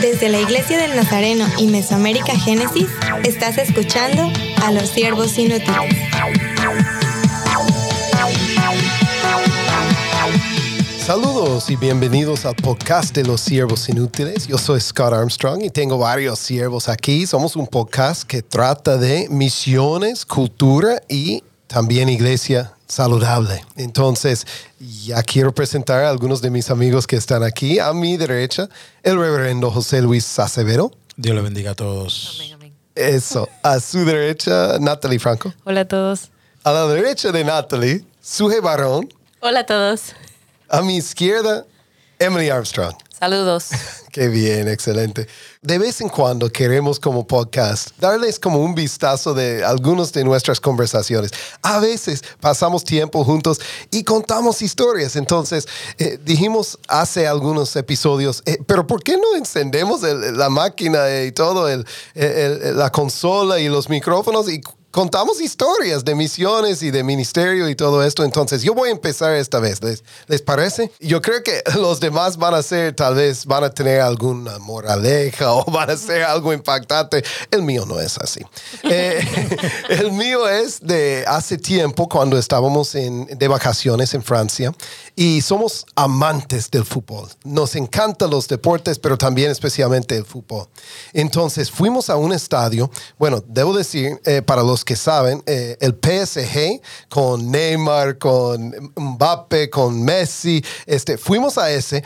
Desde la Iglesia del Nazareno y Mesoamérica Génesis, estás escuchando a los siervos inútiles. Saludos y bienvenidos al podcast de los siervos inútiles. Yo soy Scott Armstrong y tengo varios siervos aquí. Somos un podcast que trata de misiones, cultura y también iglesia saludable. Entonces, ya quiero presentar a algunos de mis amigos que están aquí. A mi derecha, el reverendo José Luis Acevedo. Dios le bendiga a todos. Amén, amén. Eso. A su derecha, Natalie Franco. Hola a todos. A la derecha de Natalie, Suje Barón. Hola a todos. A mi izquierda, Emily Armstrong. Saludos. Qué bien, excelente. De vez en cuando queremos como podcast darles como un vistazo de algunas de nuestras conversaciones. A veces pasamos tiempo juntos y contamos historias. Entonces, eh, dijimos hace algunos episodios, eh, pero ¿por qué no encendemos el- la máquina y todo, el- el- el- la consola y los micrófonos y contamos historias de misiones y de ministerio y todo esto. Entonces, yo voy a empezar esta vez. ¿Les, les parece? Yo creo que los demás van a ser, tal vez, van a tener alguna moraleja o van a ser algo impactante. El mío no es así. Eh, el mío es de hace tiempo, cuando estábamos en, de vacaciones en Francia y somos amantes del fútbol. Nos encantan los deportes, pero también especialmente el fútbol. Entonces, fuimos a un estadio. Bueno, debo decir, eh, para los que saben, eh, el PSG con Neymar, con Mbappe, con Messi, este, fuimos a ese.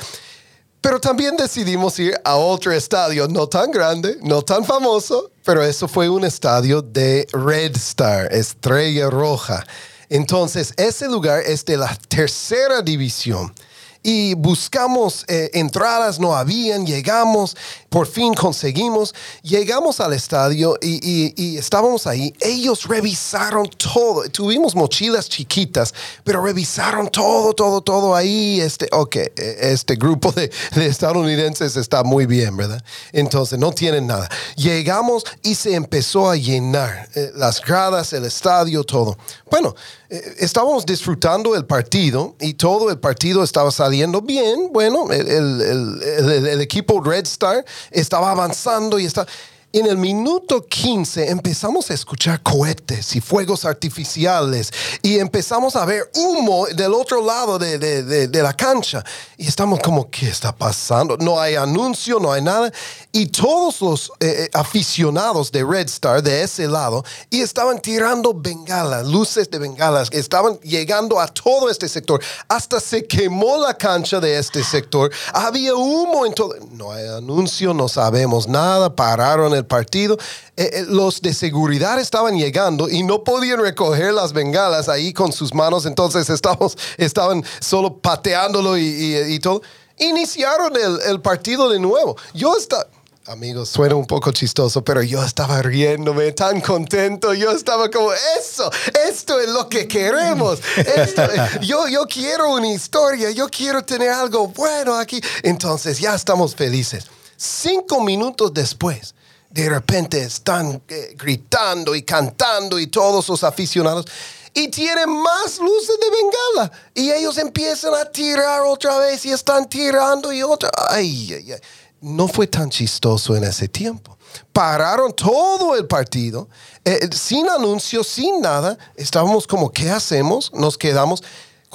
Pero también decidimos ir a otro estadio, no tan grande, no tan famoso, pero eso fue un estadio de Red Star, Estrella Roja. Entonces, ese lugar es de la tercera división. Y buscamos eh, entradas, no habían, llegamos, por fin conseguimos, llegamos al estadio y, y- estábamos ahí. Ellos revisaron todo, tuvimos mochilas chiquitas, pero revisaron todo, todo, todo ahí. Este, ok, eh, este grupo de, de estadounidenses está muy bien, ¿verdad? Entonces no tienen nada. Llegamos y se empezó a llenar eh, las gradas, el estadio, todo. Bueno, eh, estábamos disfrutando el partido y todo el partido estaba saliendo bien. Bueno, el- el equipo Red Star estaba avanzando y está... En el minuto 15 empezamos a escuchar cohetes y fuegos artificiales y empezamos a ver humo del otro lado de, de- de- de la cancha. Y estamos como, ¿qué está pasando? No hay anuncio, no hay nada. Y todos los eh, eh, aficionados de Red Star de ese lado y estaban tirando bengalas, luces de bengalas, estaban llegando a todo este sector. Hasta se quemó la cancha de este sector. Había humo en todo. No hay anuncio, no sabemos nada. Pararon el partido. Eh, eh, los de seguridad estaban llegando y no podían recoger las bengalas ahí con sus manos. Entonces estamos, estaban solo pateándolo y, y- y todo. Iniciaron el, el partido de nuevo. Yo estaba... Amigos, suena un poco chistoso, pero yo estaba riéndome tan contento. Yo estaba como, eso, esto es lo que queremos. Esto, yo, yo quiero una historia, yo quiero tener algo bueno aquí. Entonces ya estamos felices. Cinco minutos después, de repente están eh, gritando y cantando y todos los aficionados. Y tienen más luces de bengala. Y ellos empiezan a tirar otra vez y están tirando y otra. Ay, ay, ay no fue tan chistoso en ese tiempo. Pararon todo el partido, eh, sin anuncios, sin nada. Estábamos como, ¿qué hacemos? Nos quedamos.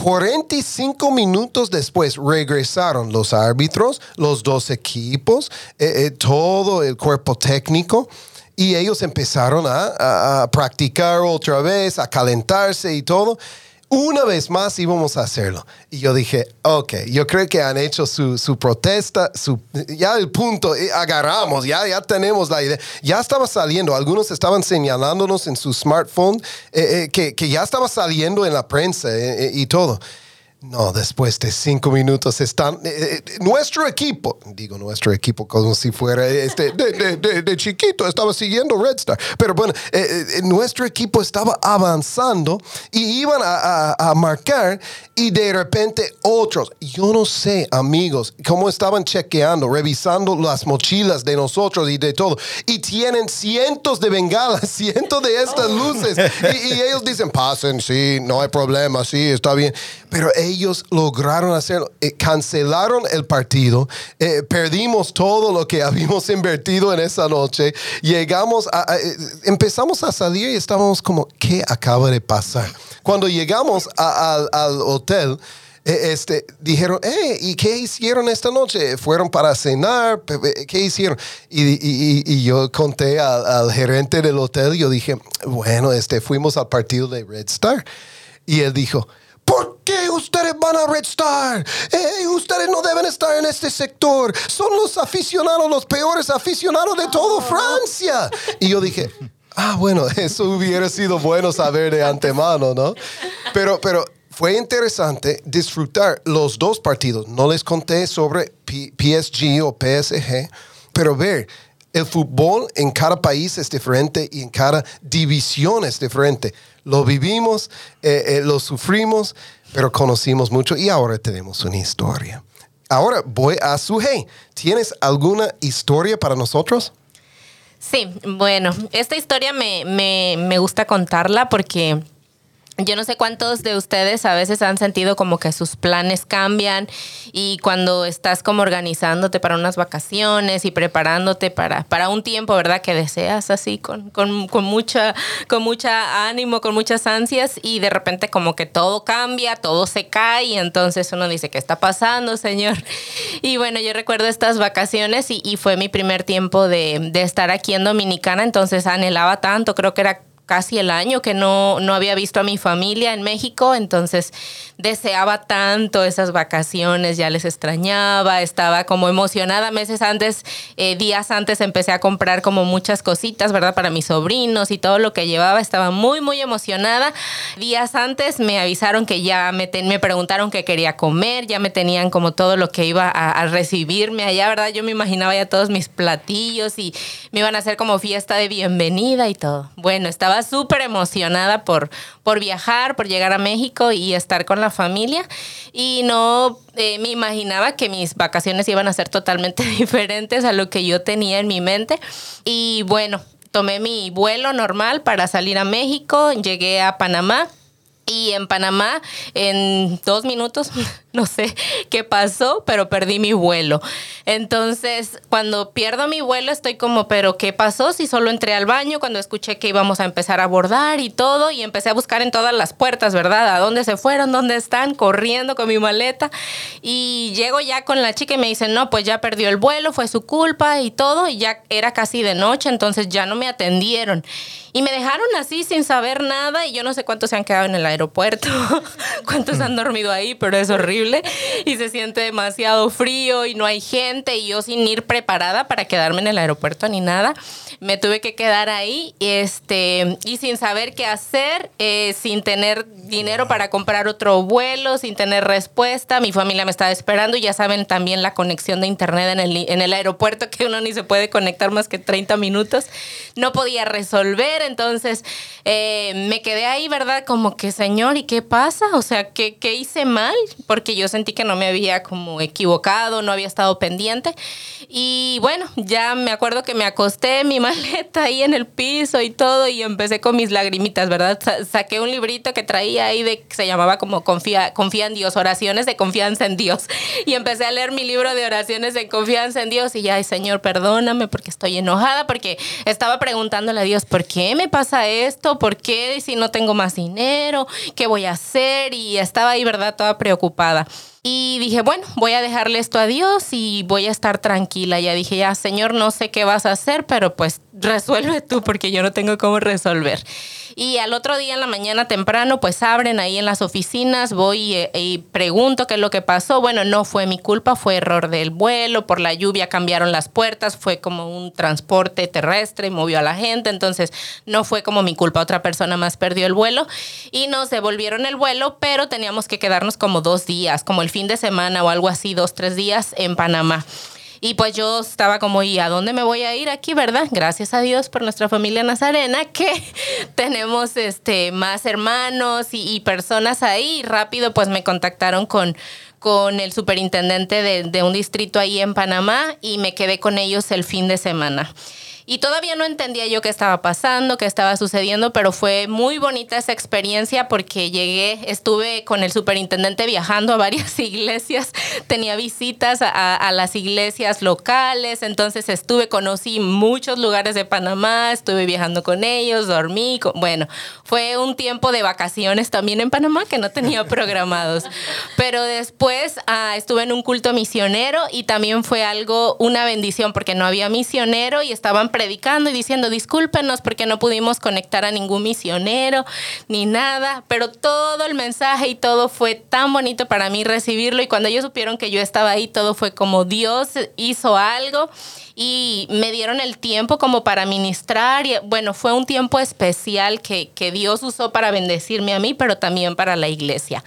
45 minutos después regresaron los árbitros, los dos equipos, eh, eh, todo el cuerpo técnico. Y ellos empezaron a, practicar otra vez, a calentarse y todo. Una vez más íbamos a hacerlo. Y yo dije, ok, yo creo que han hecho su, su protesta, su, ya el punto, eh, agarramos, ya, ya tenemos la idea. Ya estaba saliendo, algunos estaban señalándonos en su smartphone eh, eh, que, que ya estaba saliendo en la prensa y todo. No, después de cinco minutos están... Eh, eh, nuestro equipo, digo nuestro equipo como si fuera este, de, chiquito, estaba siguiendo Red Star. Pero bueno, eh, nuestro equipo estaba avanzando y iban a, a, marcar y de repente otros, yo no sé amigos, cómo estaban chequeando, revisando las mochilas de nosotros y de todo. Y tienen cientos de bengalas, cientos de estas luces. Y, y ellos dicen, pasen, sí, no hay problema, sí, está bien. Pero ellos lograron hacerlo. Eh, cancelaron el partido. Eh, perdimos todo lo que habíamos invertido en esa noche. Llegamos a, eh, empezamos a salir y estábamos como, ¿qué acaba de pasar? Cuando llegamos al hotel, este, dijeron, ¿y qué hicieron esta noche? ¿Fueron para cenar? ¿Qué hicieron? Y, yo conté al, al, gerente del hotel, yo dije, bueno, este, fuimos al partido de Red Star. Y él dijo, ¿Por qué ustedes van a Red Star? Eh, ustedes no deben estar en este sector. Son los aficionados, los peores aficionados de toda Francia. Y yo dije, ah, bueno, eso hubiera sido bueno saber de antemano, ¿no? Pero, pero fue interesante disfrutar los dos partidos. No les conté sobre PSG o PSG, pero ver el fútbol en cada país es diferente y en cada división es diferente. Lo vivimos, eh, eh, lo sufrimos, pero conocimos mucho y ahora tenemos una historia. Ahora voy a Suje. ¿Tienes alguna historia para nosotros? Sí, bueno, esta historia me, me gusta contarla porque yo no sé cuántos de ustedes a veces han sentido como que sus planes cambian y cuando estás como organizándote para unas vacaciones y preparándote para, para un tiempo, ¿verdad? Que deseas así con, con, con, mucha, con mucha ánimo, con muchas ansias y de repente como que todo cambia, todo se cae y entonces uno dice, ¿qué está pasando, Señor? Y bueno, yo recuerdo estas vacaciones y, y fue mi primer tiempo de, de estar aquí en Dominicana, entonces anhelaba tanto, creo que era casi el año que no, no había visto a mi familia en México, entonces deseaba tanto esas vacaciones, ya les extrañaba, estaba como emocionada. Meses antes, eh, días antes empecé a comprar como muchas cositas, ¿verdad? Para mis sobrinos y todo lo que llevaba, estaba muy, muy emocionada. Días antes me avisaron que ya me, me preguntaron qué quería comer, ya me tenían como todo lo que iba a, a recibirme allá, ¿verdad? Yo me imaginaba ya todos mis platillos y me iban a hacer como fiesta de bienvenida y todo. Bueno, estaba súper emocionada por, por viajar, por llegar a México y estar con la familia. Y no eh, me imaginaba que mis vacaciones iban a ser totalmente diferentes a lo que yo tenía en mi mente. Y bueno, tomé mi vuelo normal para salir a México, llegué a Panamá y en Panamá, en dos minutos, no sé qué pasó, pero perdí mi vuelo. Entonces, cuando pierdo mi vuelo, estoy como, pero ¿qué pasó? Si solo entré al baño cuando escuché que íbamos a empezar a abordar y todo, y empecé a buscar en todas las puertas, ¿verdad? ¿A dónde se fueron? ¿Dónde están? Corriendo con mi maleta. Y llego ya con la chica y me dice, no, pues ya perdió el vuelo, fue su culpa y todo, y ya era casi de noche, entonces ya no me atendieron. Y me dejaron así sin saber nada y yo no sé cuántos se han quedado en el aeropuerto, cuántos han dormido ahí, pero es horrible. Y se siente demasiado frío y no hay gente y yo sin ir preparada para quedarme en el aeropuerto ni nada, me tuve que quedar ahí este, y sin saber qué hacer, eh, sin tener dinero para comprar otro vuelo, sin tener respuesta, mi familia me estaba esperando y ya saben también la conexión de internet en el, en el aeropuerto que uno ni se puede conectar más que 30 minutos, no podía resolver entonces eh, me quedé ahí, ¿verdad? Como que, Señor, ¿y qué pasa? O sea, ¿qué, ¿qué hice mal? Porque yo sentí que no me había como equivocado, no había estado pendiente. Y bueno, ya me acuerdo que me acosté mi maleta ahí en el piso y todo y empecé con mis lagrimitas, ¿verdad? saqué un librito que traía ahí que se llamaba como Confía, Confía en Dios, oraciones de confianza en Dios. Y empecé a leer mi libro de oraciones de confianza en Dios y ya, Señor, perdóname porque estoy enojada, porque estaba preguntándole a Dios, ¿por qué? Me pasa esto? ¿Por qué si no tengo más dinero? ¿Qué voy a hacer? Y estaba ahí, ¿verdad? Toda preocupada. Y dije, bueno, voy a dejarle esto a Dios y voy a estar tranquila. Ya dije, ya, Señor, no sé qué vas a hacer, pero pues resuelve tú porque yo no tengo cómo resolver. Y al otro día en la mañana temprano, pues abren ahí en las oficinas, voy y, y, pregunto qué es lo que pasó. Bueno, no fue mi culpa, fue error del vuelo, por la lluvia cambiaron las puertas, fue como un transporte terrestre y movió a la gente, entonces no fue como mi culpa, otra persona más perdió el vuelo y nos devolvieron el vuelo, pero teníamos que quedarnos como dos días, como el fin de semana o algo así, dos, tres días en Panamá. Y pues yo estaba como, ¿y a dónde me voy a ir aquí, verdad? Gracias a Dios por nuestra familia nazarena, que tenemos este, más hermanos y, y personas ahí. Rápido pues me contactaron con, con el superintendente de, de un distrito ahí en Panamá y me quedé con ellos el fin de semana. Y todavía no entendía yo qué estaba pasando, qué estaba sucediendo, pero fue muy bonita esa experiencia porque llegué, estuve con el superintendente viajando a varias iglesias, tenía visitas a, a las iglesias locales, entonces estuve, conocí muchos lugares de Panamá, estuve viajando con ellos, dormí, con, bueno, fue un tiempo de vacaciones también en Panamá que no tenía programados. Pero después uh, estuve en un culto misionero y también fue algo, una bendición porque no había misionero y estaban predicando y diciendo discúlpenos porque no pudimos conectar a ningún misionero ni nada, pero todo el mensaje y todo fue tan bonito para mí recibirlo y cuando ellos supieron que yo estaba ahí, todo fue como Dios hizo algo y me dieron el tiempo como para ministrar. Y, bueno, fue un tiempo especial que, que Dios usó para bendecirme a mí, pero también para la iglesia.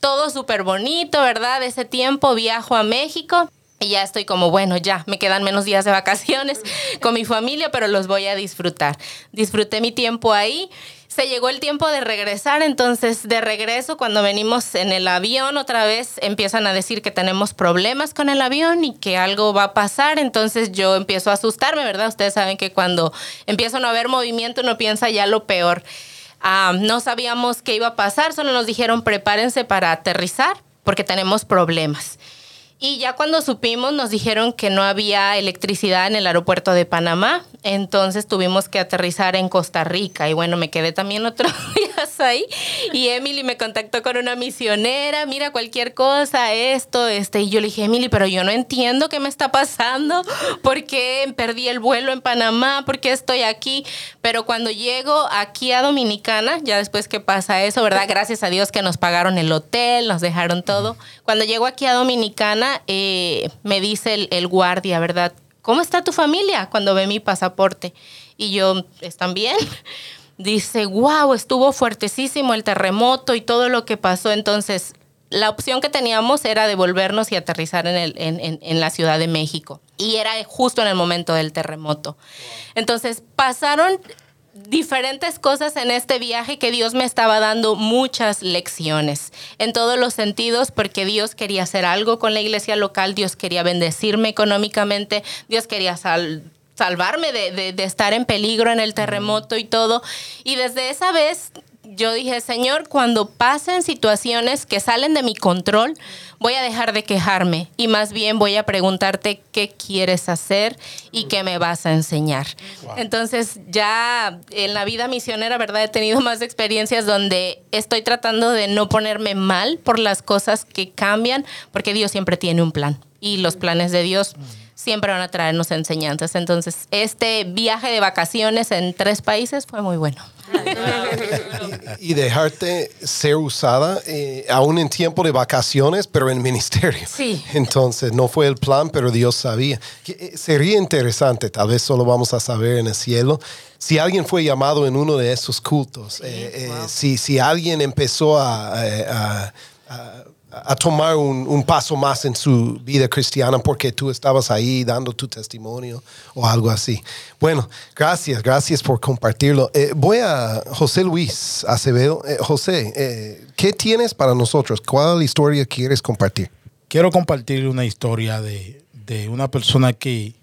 Todo súper bonito, ¿verdad? Ese tiempo viajo a México. Y ya estoy como, bueno, ya, me quedan menos días de vacaciones con mi familia, pero los voy a disfrutar. Disfruté mi tiempo ahí se llegó el tiempo de regresar, entonces de regreso cuando venimos en el avión otra vez empiezan a decir que tenemos problemas con el avión y que algo va a pasar, entonces yo empiezo a asustarme, ¿verdad? Ustedes saben que cuando empieza a no haber movimiento uno piensa ya lo peor. Uh, no sabíamos qué iba a pasar, solo nos dijeron prepárense para aterrizar porque tenemos problemas. Y ya cuando supimos nos dijeron que no había electricidad en el aeropuerto de Panamá, entonces tuvimos que aterrizar en Costa Rica. Y bueno, me quedé también otros días ahí. Y Emily me contactó con una misionera, mira cualquier cosa, esto, este, y yo le dije, Emily, pero yo no entiendo qué me está pasando, por qué perdí el vuelo en Panamá, por qué estoy aquí, pero cuando llego aquí a Dominicana, ya después que pasa eso, ¿verdad? Gracias a Dios que nos pagaron el hotel, nos dejaron todo, cuando llego aquí a Dominicana, eh, me dice el, el, guardia, ¿verdad? ¿Cómo está tu familia? Cuando ve mi pasaporte. Y yo, ¿están bien? Dice, wow, estuvo fuertesísimo el terremoto y todo lo que pasó. Entonces, la opción que teníamos era devolvernos y aterrizar en, el, en, en, en, la Ciudad de México. Y era justo en el momento del terremoto. Entonces, pasaron diferentes cosas en este viaje que Dios me estaba dando muchas lecciones en todos los sentidos porque Dios quería hacer algo con la iglesia local, Dios quería bendecirme económicamente, Dios quería sal salvarme de, de, estar en peligro en el terremoto y todo. Y desde esa vez yo dije, Señor, cuando pasen situaciones que salen de mi control, voy a dejar de quejarme y más bien voy a preguntarte qué quieres hacer y qué me vas a enseñar. Wow. Entonces ya en la vida misionera, ¿verdad? He tenido más experiencias donde estoy tratando de no ponerme mal por las cosas que cambian, porque Dios siempre tiene un plan y los planes de Dios siempre van a traernos enseñanzas. Entonces, este viaje de vacaciones en tres países fue muy bueno. y, y, dejarte ser usada eh, aún en tiempo de vacaciones, pero en ministerio. Sí. Entonces, no fue el plan, pero Dios sabía. Que, eh, sería interesante, tal vez solo vamos a saber en el cielo, si alguien fue llamado en uno de esos cultos, sí, eh, wow. si, si, alguien empezó a, a, a a tomar un, un, paso más en su vida cristiana porque tú estabas ahí dando tu testimonio o algo así. Bueno, gracias, gracias por compartirlo. Eh, voy a José Luis Acevedo. Eh, José, eh, ¿qué tienes para nosotros? ¿Cuál historia quieres compartir? Quiero compartir una historia de, de una persona que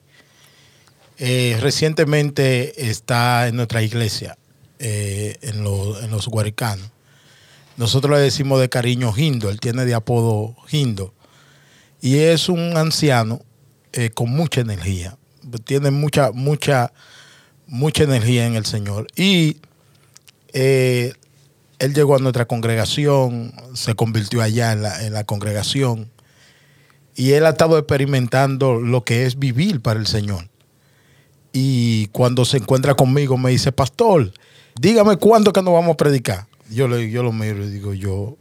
recientemente está en nuestra iglesia, en, lo, en los Guaricanos nosotros le decimos de cariño Gindo, él tiene de apodo Gindo. Y es un anciano eh, con mucha energía, tiene mucha, mucha, mucha energía en el Señor. Y eh, él llegó a nuestra congregación, se convirtió allá en la, en la congregación y él ha estado experimentando lo que es vivir para el Señor. y cuando se encuentra conmigo me dice, pastor, dígame cuándo que nos vamos a predicar. Yo, le, yo lo miro y digo, yo,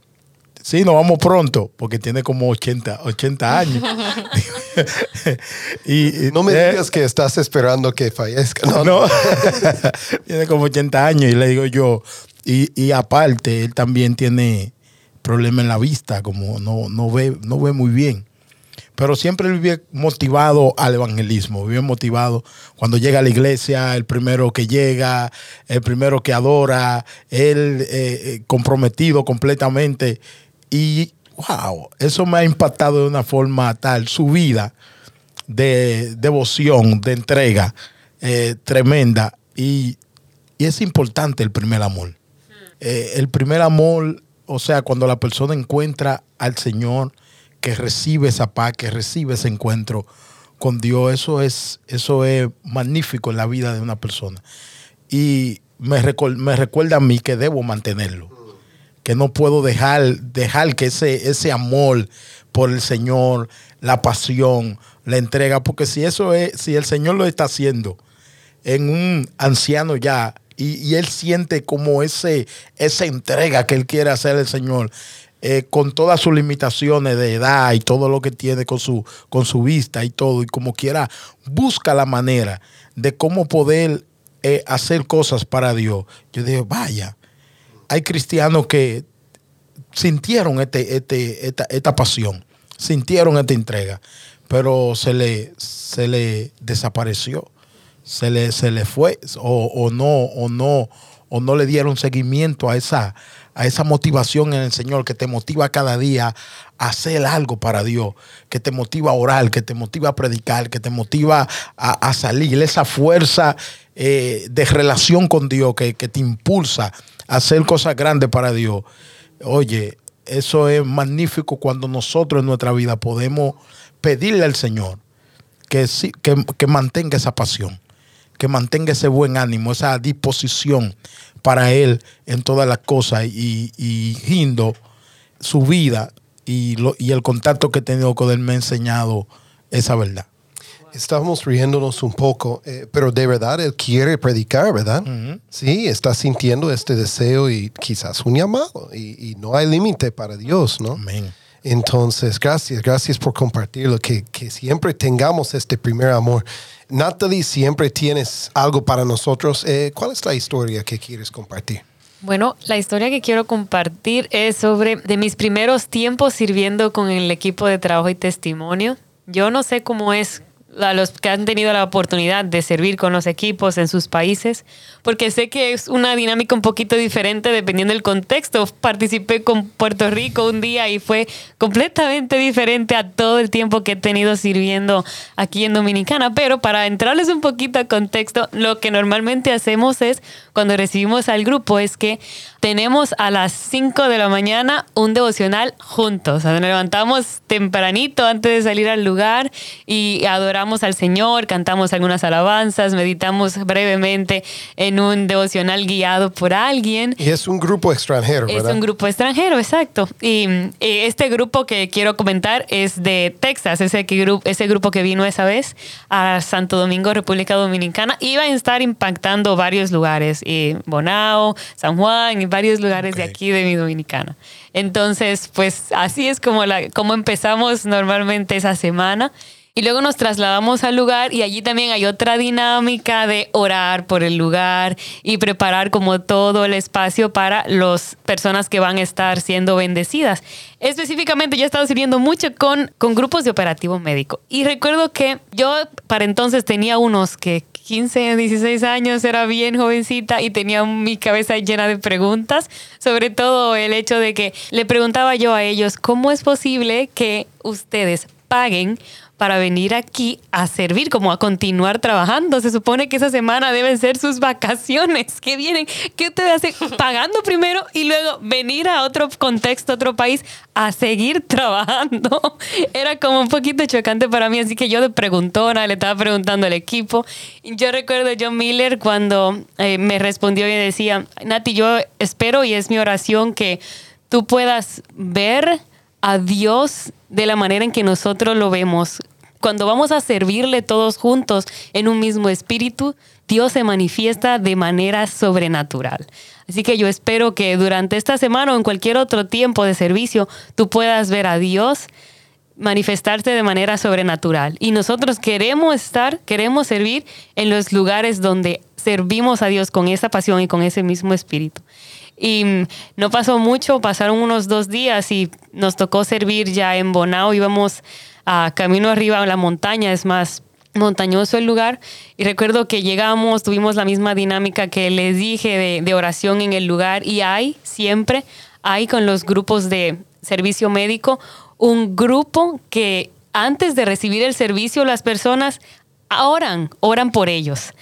sí, nos vamos pronto, porque tiene como 80, 80 años. y, No me eh, digas que estás esperando que fallezca. No, no. tiene como 80 años y le digo yo, y, y aparte, él también tiene problema en la vista, como no, no, ve, no ve muy bien. Pero siempre él vive motivado al evangelismo, vive motivado cuando llega a la iglesia, el primero que llega, el primero que adora, él eh, eh, comprometido completamente. Y wow, eso me ha impactado de una forma tal, su vida de devoción, de entrega eh, tremenda. Y, y es importante el primer amor. Eh, el primer amor, o sea, cuando la persona encuentra al Señor, que recibe esa paz, que recibe ese encuentro con Dios, eso es, eso es magnífico en la vida de una persona. Y me, me recuerda a mí que debo mantenerlo, que no puedo dejar, dejar que ese, ese amor por el Señor, la pasión, la entrega, porque si eso es, si el Señor lo está haciendo en un anciano ya y, y él siente como ese, esa entrega que él quiere hacer al Señor, eh, con todas sus limitaciones de edad y todo lo que tiene con su, con su vista y todo, y como quiera, busca la manera de cómo poder eh, hacer cosas para Dios. Yo digo, vaya, hay cristianos que sintieron este, este, esta, esta pasión, sintieron esta entrega, pero se le, se le desapareció, se le, se le fue, o, o no, o no, o no le dieron seguimiento a esa, a esa motivación en el Señor que te motiva cada día a hacer algo para Dios, que te motiva a orar, que te motiva a predicar, que te motiva a, salir, esa fuerza eh, de relación con Dios que, que te impulsa a hacer cosas grandes para Dios. Oye, eso es magnífico cuando nosotros en nuestra vida podemos pedirle al Señor que, que, que mantenga esa pasión, que mantenga ese buen ánimo, esa disposición para Él en todas las cosas y, y Gindo, su vida y, lo- y el contacto que he tenido con Él me ha enseñado esa verdad. Estamos riéndonos un poco, eh, pero de verdad él quiere predicar, ¿verdad? Sí, está sintiendo este deseo y quizás un llamado y, y no hay límite para Dios, ¿no? Amén. Entonces, gracias, gracias por compartirlo, que, que siempre tengamos este primer amor. Natalie, siempre tienes algo para nosotros. Eh, ¿Cuál es la historia que quieres compartir? Bueno, la historia que quiero compartir es sobre de mis primeros tiempos sirviendo con el equipo de trabajo y testimonio. Yo no sé cómo es a los que han tenido la oportunidad de servir con los equipos en sus países, porque sé que es una dinámica un poquito diferente dependiendo del contexto. Participé con Puerto Rico un día y fue completamente diferente a todo el tiempo que he tenido sirviendo aquí en Dominicana, pero para entrarles un poquito a contexto, lo que normalmente hacemos es, cuando recibimos al grupo, es que tenemos a las 5 de la mañana un devocional juntos. O sea, nos levantamos tempranito antes de salir al lugar y adoramos al Señor, cantamos algunas alabanzas, meditamos brevemente en un devocional guiado por alguien. Y es un grupo extranjero, Es ¿verdad? un grupo extranjero, exacto. Y mm, eh, este grupo que quiero comentar es de Texas, ese, que gru- ese grupo que vino esa vez a Santo Domingo, República Dominicana. Iba a estar impactando varios lugares, y Bonao, San Juan y varios lugares de Ok. aquí de mi Dominicana. Entonces, pues así es como, la, como empezamos normalmente esa semana. Y luego nos trasladamos al lugar y allí también hay otra dinámica de orar por el lugar y preparar como todo el espacio para las personas que van a estar siendo bendecidas. Específicamente yo he estado sirviendo mucho con, con grupos de operativo médico. Y recuerdo que yo para entonces tenía unos que 15, 16 años, era bien jovencita y tenía mi cabeza llena de preguntas, sobre todo el hecho de que le preguntaba yo a ellos, ¿cómo es posible que ustedes paguen para venir aquí a servir, como a continuar trabajando. Se supone que esa semana deben ser sus vacaciones. ¿Qué vienen? ¿Qué ustedes hacen? Pagando primero y luego venir a otro contexto, a otro país, a seguir trabajando. Era como un poquito chocante para mí, así que yo de preguntona le estaba preguntando al equipo. Yo recuerdo a John Miller cuando eh, me respondió y decía, Nati, yo espero y es mi oración que tú puedas ver a Dios de la manera en que nosotros lo vemos cuando vamos a servirle todos juntos en un mismo espíritu, Dios se manifiesta de manera sobrenatural. Así que yo espero que durante esta semana o en cualquier otro tiempo de servicio tú puedas ver a Dios manifestarte de manera sobrenatural. Y nosotros queremos estar, queremos servir en los lugares donde servimos a Dios con esa pasión y con ese mismo espíritu. Y mm, no pasó mucho, pasaron unos dos días y nos tocó servir ya en Bonao. Íbamos a camino arriba a la montaña, es más montañoso el lugar. Y recuerdo que llegamos, tuvimos la misma dinámica que les dije de, de oración en el lugar. Y hay siempre, hay con los grupos de servicio médico, un grupo que antes de recibir el servicio las personas oran, oran por ellos.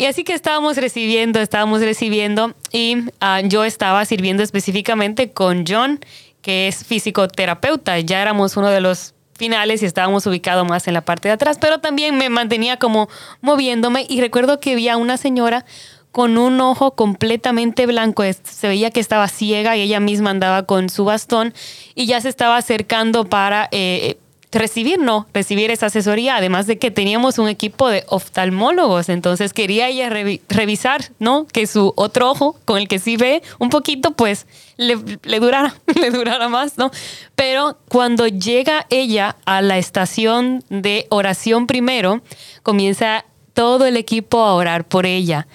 Y así que estábamos recibiendo, estábamos recibiendo y ah, yo estaba sirviendo específicamente con John, que es fisioterapeuta. Ya éramos uno de los finales y estábamos ubicados más en la parte de atrás, pero también me mantenía como moviéndome y recuerdo que vi a una señora con un ojo completamente blanco. Se veía que estaba ciega y ella misma andaba con su bastón y ya se estaba acercando para eh, recibir, no, recibir esa asesoría, además de que teníamos un equipo de oftalmólogos, entonces quería ella revisar, ¿no? Que su otro ojo, con el que sí ve un poquito, pues le, le, durara, le durara más, ¿no? Pero cuando llega ella a la estación de oración primero, comienza todo el equipo a orar por ella.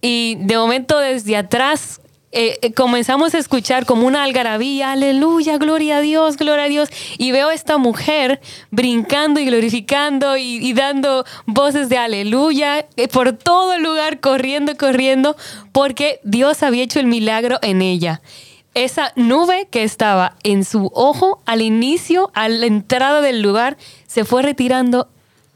Y de momento desde atrás eh, eh, comenzamos a escuchar como una algarabía, aleluya, gloria a Dios, gloria a Dios. Y veo a esta mujer brincando y glorificando y, dando voces de aleluya eh, por todo el lugar, corriendo, corriendo, porque Dios había hecho el milagro en ella. Esa nube que estaba en su ojo al inicio, a la entrada del lugar, se fue retirando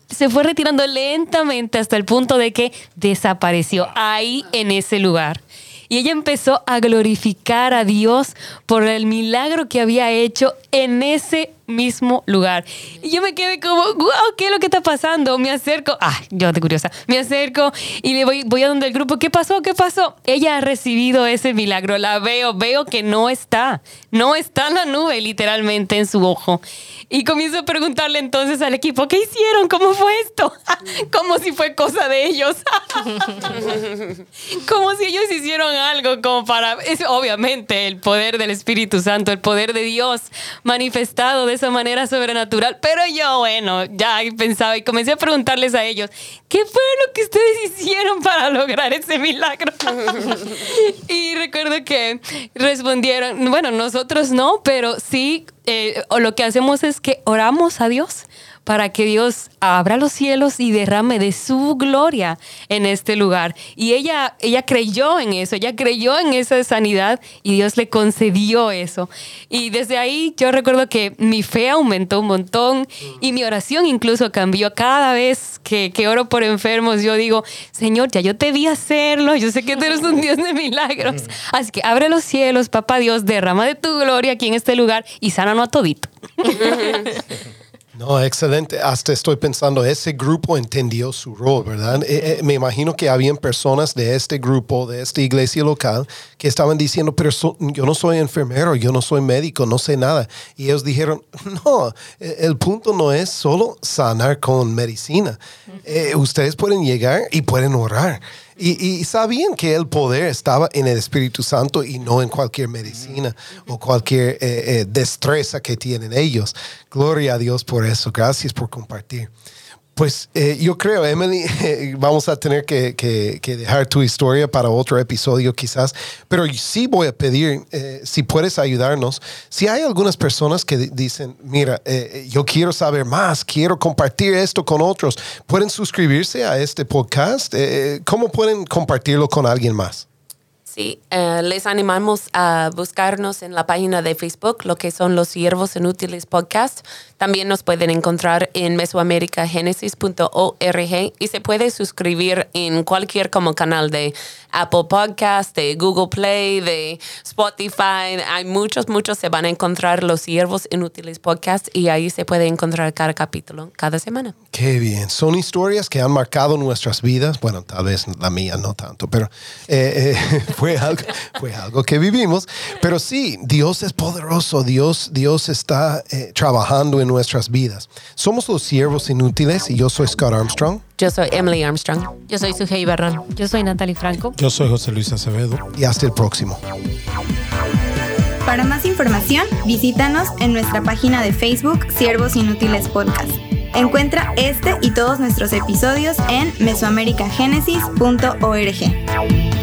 se fue retirando lentamente hasta el punto de que desapareció ahí en ese lugar. Y ella empezó a glorificar a Dios por el milagro que había hecho en ese mismo lugar. Y yo me quedé como, wow, ¿qué es lo que está pasando? Me acerco, ah, yo de curiosa, me acerco y le voy, voy a donde el grupo, ¿qué pasó? ¿Qué pasó? Ella ha recibido ese milagro, la veo, veo que no está, no está en la nube literalmente en su ojo. Y comienzo a preguntarle entonces al equipo, ¿qué hicieron? ¿Cómo fue esto? como si fue cosa de ellos. como si ellos hicieron algo como para, es obviamente el poder del Espíritu Santo, el poder de Dios manifestado de esa manera sobrenatural. Pero yo, bueno, ya pensaba y comencé a preguntarles a ellos, ¿qué fue lo que ustedes hicieron para lograr ese milagro? y recuerdo que respondieron, bueno, nosotros no, pero sí, eh, lo que hacemos es que oramos a Dios para que Dios abra los cielos y derrame de su gloria en este lugar. Y ella, ella creyó en eso, ella creyó en esa sanidad y Dios le concedió eso. Y desde ahí yo recuerdo que mi fe aumentó un montón y mi oración incluso cambió cada vez que, que oro por enfermos. Yo digo, Señor, ya yo te vi hacerlo, yo sé que tú eres un Dios de milagros. Así que abre los cielos, papá Dios, derrama de tu gloria aquí en este lugar y sánanos a todito. No, excelente. Hasta estoy pensando, ese grupo entendió su rol, ¿verdad? Eh, eh, me imagino que habían personas de este grupo, de esta iglesia local, que estaban diciendo, pero yo no soy enfermero, yo no soy médico, no sé nada. Y ellos dijeron, no, e, el punto no es solo sanar con medicina. Eh, ustedes pueden llegar y pueden orar. Y, sabían que el poder estaba en el Espíritu Santo y no en cualquier medicina o cualquier eh, eh, destreza que tienen ellos. Gloria a Dios por eso. Gracias por compartir. Pues eh, yo creo, Emily, vamos a tener que, dejar tu historia para otro episodio quizás, pero sí voy a pedir eh, si puedes ayudarnos. Si hay algunas personas que dicen, mira, eh, yo quiero saber más, quiero compartir esto con otros, ¿pueden suscribirse a este podcast? ¿Cómo pueden compartirlo con alguien más? Sí, eh, les animamos a buscarnos en la página de Facebook, lo que son los Siervos Inútiles Podcast. También nos pueden encontrar en mesoamericagenesis.org y se puede suscribir en cualquier como canal de Apple Podcast, de Google Play, de Spotify. Hay muchos, muchos. Se van a encontrar los Siervos Inútiles Podcast y ahí se puede encontrar cada capítulo, cada semana. Qué bien. Son historias que han marcado nuestras vidas. Bueno, tal vez la mía no tanto, pero eh, eh fue, algo, fue algo que vivimos. Pero sí, Dios es poderoso, Dios, Dios está eh, trabajando en nuestras vidas. Somos los siervos inútiles y yo soy Scott Armstrong. Yo soy Emily Armstrong. Yo soy Sujei Barrón. Yo soy Natalie Franco. Yo soy José Luis Acevedo. Y hasta el próximo. Para más información, visítanos en nuestra página de Facebook Siervos Inútiles Podcast. Encuentra este y todos nuestros episodios en mesoamericagenesis.org.